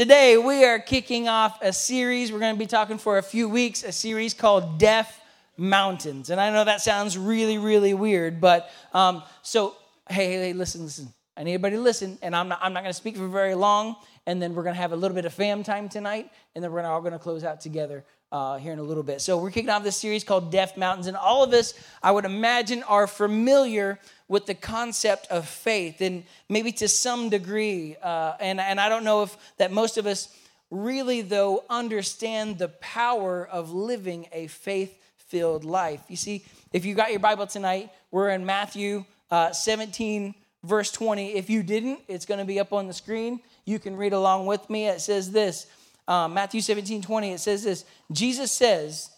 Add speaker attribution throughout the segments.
Speaker 1: Today, we are kicking off a series. We're going to be talking for a few weeks, a series called Deaf Mountains. And I know that sounds really, really weird, but um, so, hey, hey, listen, listen. I need everybody to listen, and I'm not, I'm not going to speak for very long, and then we're going to have a little bit of fam time tonight, and then we're all going to close out together uh, here in a little bit. So we're kicking off this series called Deaf Mountains, and all of us, I would imagine, are familiar with the concept of faith, and maybe to some degree. Uh, and and I don't know if that most of us really though understand the power of living a faith-filled life. You see, if you got your Bible tonight, we're in Matthew uh, 17 verse 20. If you didn't, it's going to be up on the screen. You can read along with me. It says this um, Matthew 17 20. It says this Jesus says,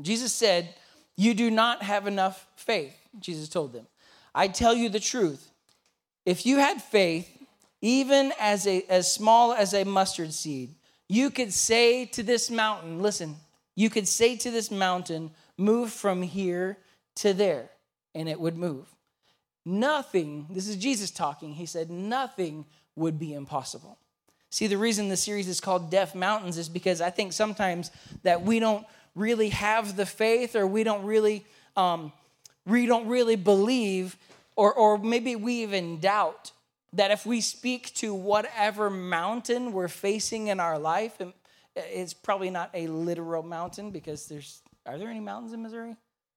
Speaker 1: Jesus said, You do not have enough faith. Jesus told them, I tell you the truth. If you had faith, even as, a, as small as a mustard seed, you could say to this mountain, listen, you could say to this mountain, move from here to there, and it would move. Nothing, this is Jesus talking, he said, nothing would be impossible. See, the reason the series is called Deaf Mountains is because I think sometimes that we don't really have the faith or we don't really um, we don't really believe, or, or maybe we even doubt that if we speak to whatever mountain we're facing in our life, it's probably not a literal mountain because there's, are there any mountains in Missouri?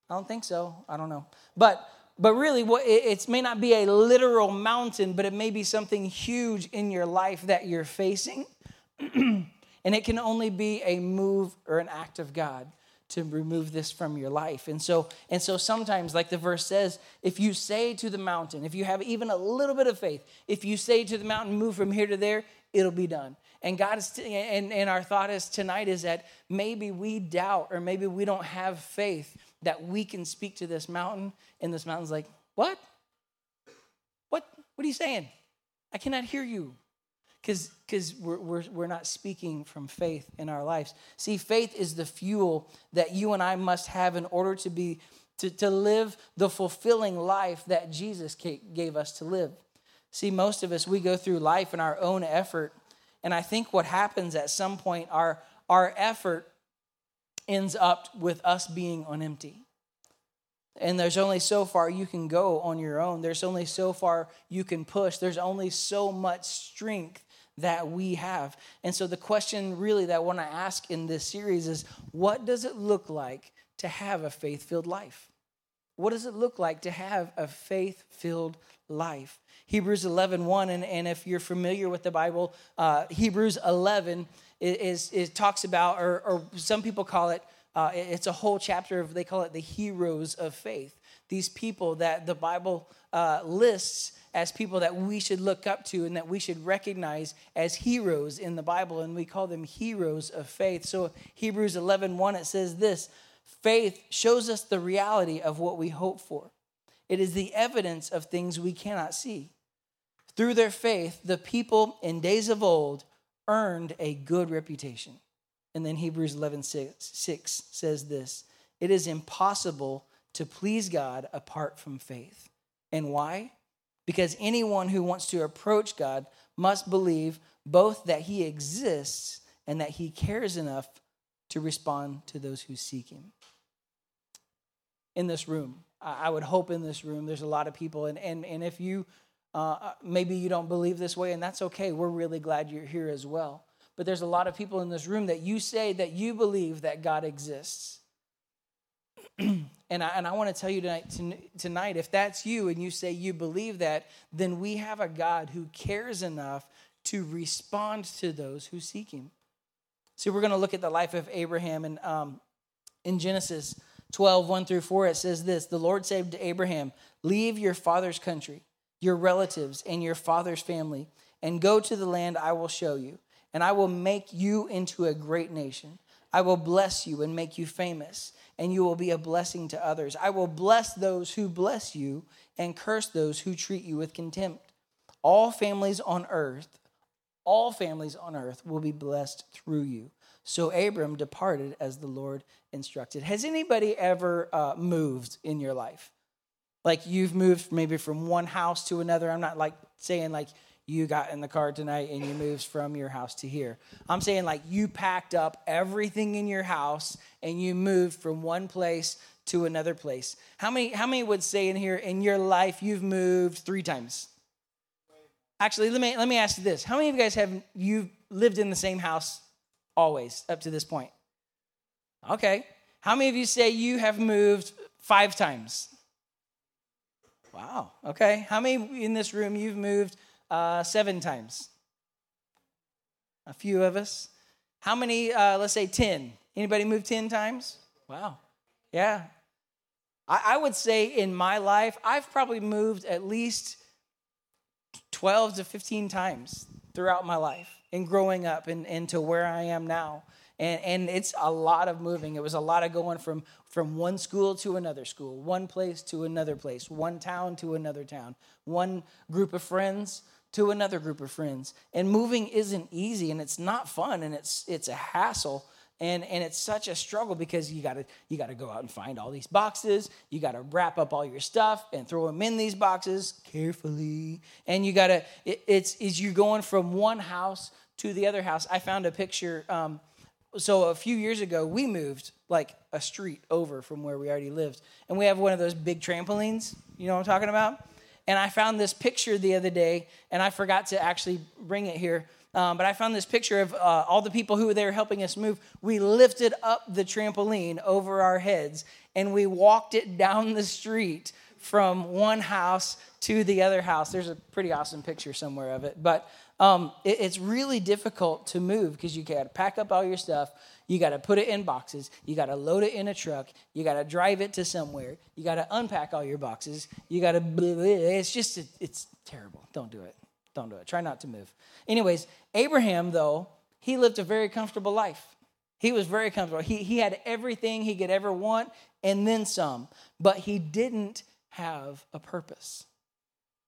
Speaker 1: I don't think so. I don't know. But but really it may not be a literal mountain but it may be something huge in your life that you're facing and it can only be a move or an act of god to remove this from your life. And so, and so sometimes, like the verse says, if you say to the mountain, if you have even a little bit of faith, if you say to the mountain, move from here to there, it'll be done. And God is, and, and our thought is tonight is that maybe we doubt or maybe we don't have faith that we can speak to this mountain, and this mountain's like, what? What? What are you saying? I cannot hear you because because we're, we're, we're not speaking from faith in our lives see faith is the fuel that you and i must have in order to be to, to live the fulfilling life that jesus gave us to live see most of us we go through life in our own effort and i think what happens at some point our our effort ends up with us being on empty and there's only so far you can go on your own. There's only so far you can push. There's only so much strength that we have. And so the question really that I want to ask in this series is what does it look like to have a faith-filled life? What does it look like to have a faith-filled life? Hebrews 11, 1, and, and if you're familiar with the Bible, uh, Hebrews 11 is, is, talks about, or, or some people call it, uh, it's a whole chapter of, they call it the heroes of faith. These people that the Bible uh, lists as people that we should look up to and that we should recognize as heroes in the Bible, and we call them heroes of faith. So Hebrews 11 1, it says this faith shows us the reality of what we hope for. It is the evidence of things we cannot see. Through their faith, the people in days of old earned a good reputation. And then Hebrews 11 6, 6 says this It is impossible to please God apart from faith. And why? Because anyone who wants to approach God must believe both that he exists and that he cares enough to respond to those who seek him. In this room, I would hope in this room there's a lot of people, and, and, and if you uh, uh, maybe you don't believe this way, and that's okay, we're really glad you're here as well. But there's a lot of people in this room that you say that you believe that God exists. and I, and I want to tell you tonight, tonight, if that's you and you say you believe that, then we have a God who cares enough to respond to those who seek him. So we're going to look at the life of Abraham. And um, in Genesis 12, 1 through 4, it says this The Lord said to Abraham, Leave your father's country, your relatives, and your father's family, and go to the land I will show you. And I will make you into a great nation. I will bless you and make you famous and you will be a blessing to others. I will bless those who bless you and curse those who treat you with contempt. All families on earth, all families on earth will be blessed through you. So Abram departed as the Lord instructed. Has anybody ever uh, moved in your life? Like you've moved maybe from one house to another. I'm not like saying like you got in the car tonight and you moved from your house to here. I'm saying like you packed up everything in your house and you moved from one place to another place. How many how many would say in here in your life you've moved 3 times? Actually, let me let me ask you this. How many of you guys have you lived in the same house always up to this point? Okay. How many of you say you have moved 5 times? Wow. Okay. How many in this room you've moved uh, seven times? A few of us. How many? Uh, let's say ten. Anybody moved ten times? Wow. Yeah. I, I would say in my life, I've probably moved at least twelve to fifteen times throughout my life and growing up and, and to where I am now. And, and it's a lot of moving. It was a lot of going from, from one school to another school, one place to another place, one town to another town, one group of friends to another group of friends. And moving isn't easy and it's not fun and it's, it's a hassle. And, and it's such a struggle because you gotta you gotta go out and find all these boxes you gotta wrap up all your stuff and throw them in these boxes carefully and you gotta it, it's is you're going from one house to the other house i found a picture um, so a few years ago we moved like a street over from where we already lived. And we have one of those big trampolines you know what i'm talking about? And i found this picture the other day and i forgot to actually bring it here um, but i found this picture of uh, all the people who were there helping us move. We lifted up the trampoline over our heads and we walked it down the street from one house to the other house. There's a pretty awesome picture somewhere of it but um, it, it's really difficult to move because you got to pack up all your stuff. You got to put it in boxes. You got to load it in a truck. You got to drive it to somewhere. You got to unpack all your boxes. You got to. It's just it's terrible. Don't do it. Don't do it. Try not to move. Anyways, Abraham though he lived a very comfortable life. He was very comfortable. He he had everything he could ever want and then some. But he didn't have a purpose.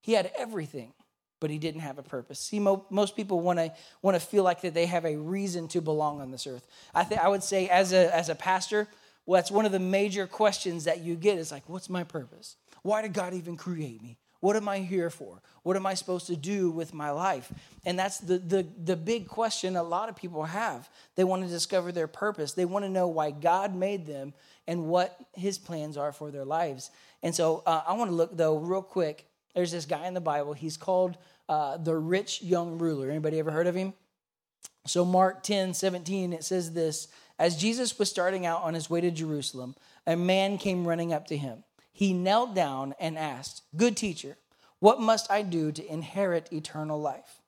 Speaker 1: He had everything but he didn't have a purpose. See, mo- most people want to want to feel like that they have a reason to belong on this earth. I think I would say as a as a pastor, well, that's one of the major questions that you get is like, what's my purpose? Why did God even create me? What am I here for? What am I supposed to do with my life? And that's the, the, the big question a lot of people have. They want to discover their purpose. They want to know why God made them and what his plans are for their lives. And so uh, I want to look, though, real quick there's this guy in the Bible. He's called uh, the rich young ruler. Anybody ever heard of him? So, Mark 10 17, it says this As Jesus was starting out on his way to Jerusalem, a man came running up to him. He knelt down and asked, Good teacher, what must I do to inherit eternal life?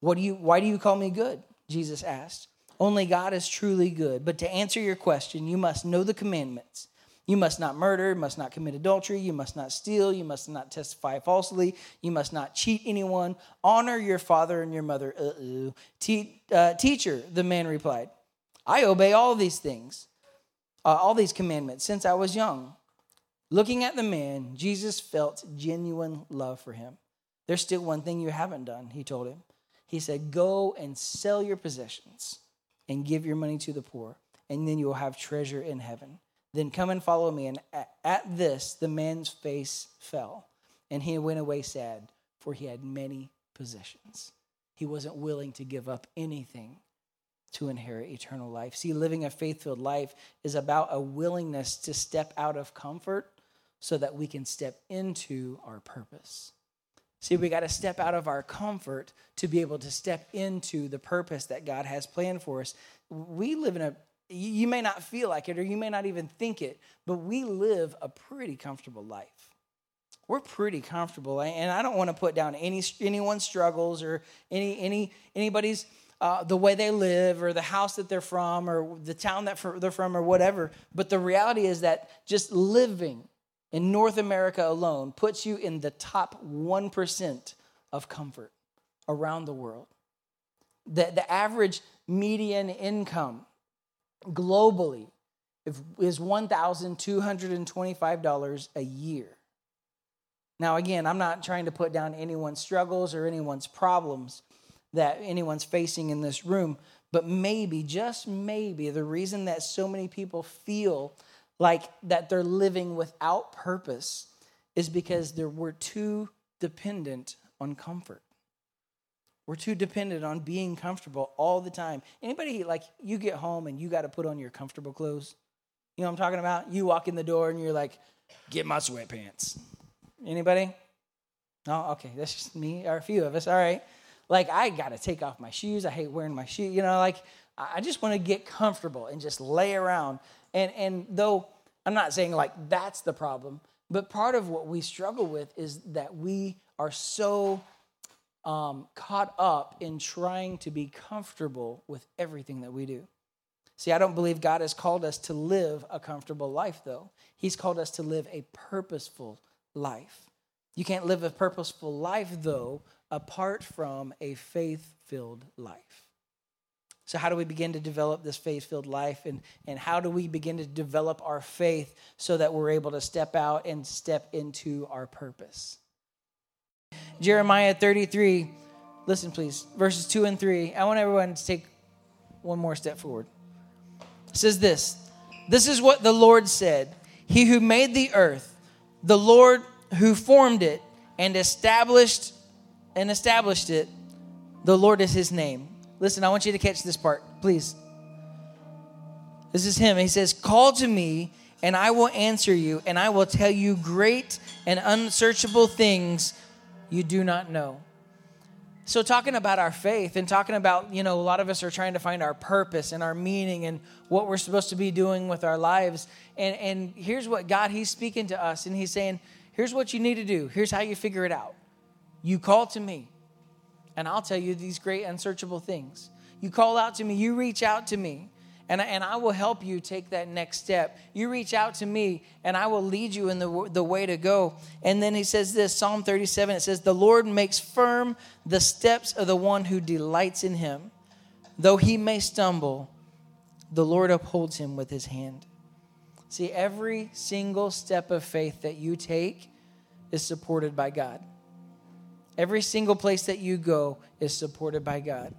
Speaker 1: What do you, why do you call me good? Jesus asked. Only God is truly good. But to answer your question, you must know the commandments. You must not murder, must not commit adultery, you must not steal, you must not testify falsely, you must not cheat anyone, honor your father and your mother. Uh-oh. Te- uh, teacher, the man replied, I obey all these things, uh, all these commandments since I was young. Looking at the man, Jesus felt genuine love for him. There's still one thing you haven't done, he told him. He said, Go and sell your possessions and give your money to the poor, and then you will have treasure in heaven. Then come and follow me. And at this, the man's face fell, and he went away sad, for he had many possessions. He wasn't willing to give up anything to inherit eternal life. See, living a faith filled life is about a willingness to step out of comfort so that we can step into our purpose. See, we got to step out of our comfort to be able to step into the purpose that God has planned for us. We live in a you may not feel like it or you may not even think it, but we live a pretty comfortable life. We're pretty comfortable, and I don't want to put down any anyone's struggles or any any anybody's uh, the way they live or the house that they're from or the town that they're from or whatever. But the reality is that just living in North America alone puts you in the top one percent of comfort around the world. The, the average median income globally is $1,225 a year. Now, again, I'm not trying to put down anyone's struggles or anyone's problems that anyone's facing in this room, but maybe, just maybe, the reason that so many people feel like that they're living without purpose is because they we're too dependent on comfort. We're too dependent on being comfortable all the time. Anybody like you get home and you got to put on your comfortable clothes? You know what I'm talking about? You walk in the door and you're like, "Get my sweatpants." Anybody? No, okay, that's just me or a few of us. All right. Like I got to take off my shoes. I hate wearing my shoes. You know, like I just want to get comfortable and just lay around. And and though I'm not saying like that's the problem, but part of what we struggle with is that we are so um, caught up in trying to be comfortable with everything that we do. See, I don't believe God has called us to live a comfortable life, though. He's called us to live a purposeful life. You can't live a purposeful life, though, apart from a faith filled life. So, how do we begin to develop this faith filled life? And, and how do we begin to develop our faith so that we're able to step out and step into our purpose? Jeremiah 33, listen please, verses 2 and 3. I want everyone to take one more step forward. It says this This is what the Lord said He who made the earth, the Lord who formed it and established and established it, the Lord is his name. Listen, I want you to catch this part, please. This is him. He says, Call to me, and I will answer you, and I will tell you great and unsearchable things you do not know. So, talking about our faith and talking about, you know, a lot of us are trying to find our purpose and our meaning and what we're supposed to be doing with our lives. And, and here's what God, He's speaking to us, and He's saying, Here's what you need to do. Here's how you figure it out. You call to me, and I'll tell you these great unsearchable things. You call out to me, you reach out to me, and, and I will help you take that next step. You reach out to me, and I will lead you in the, the way to go. And then he says this Psalm 37 it says, The Lord makes firm the steps of the one who delights in him. Though he may stumble, the Lord upholds him with his hand. See, every single step of faith that you take is supported by God. Every single place that you go is supported by God.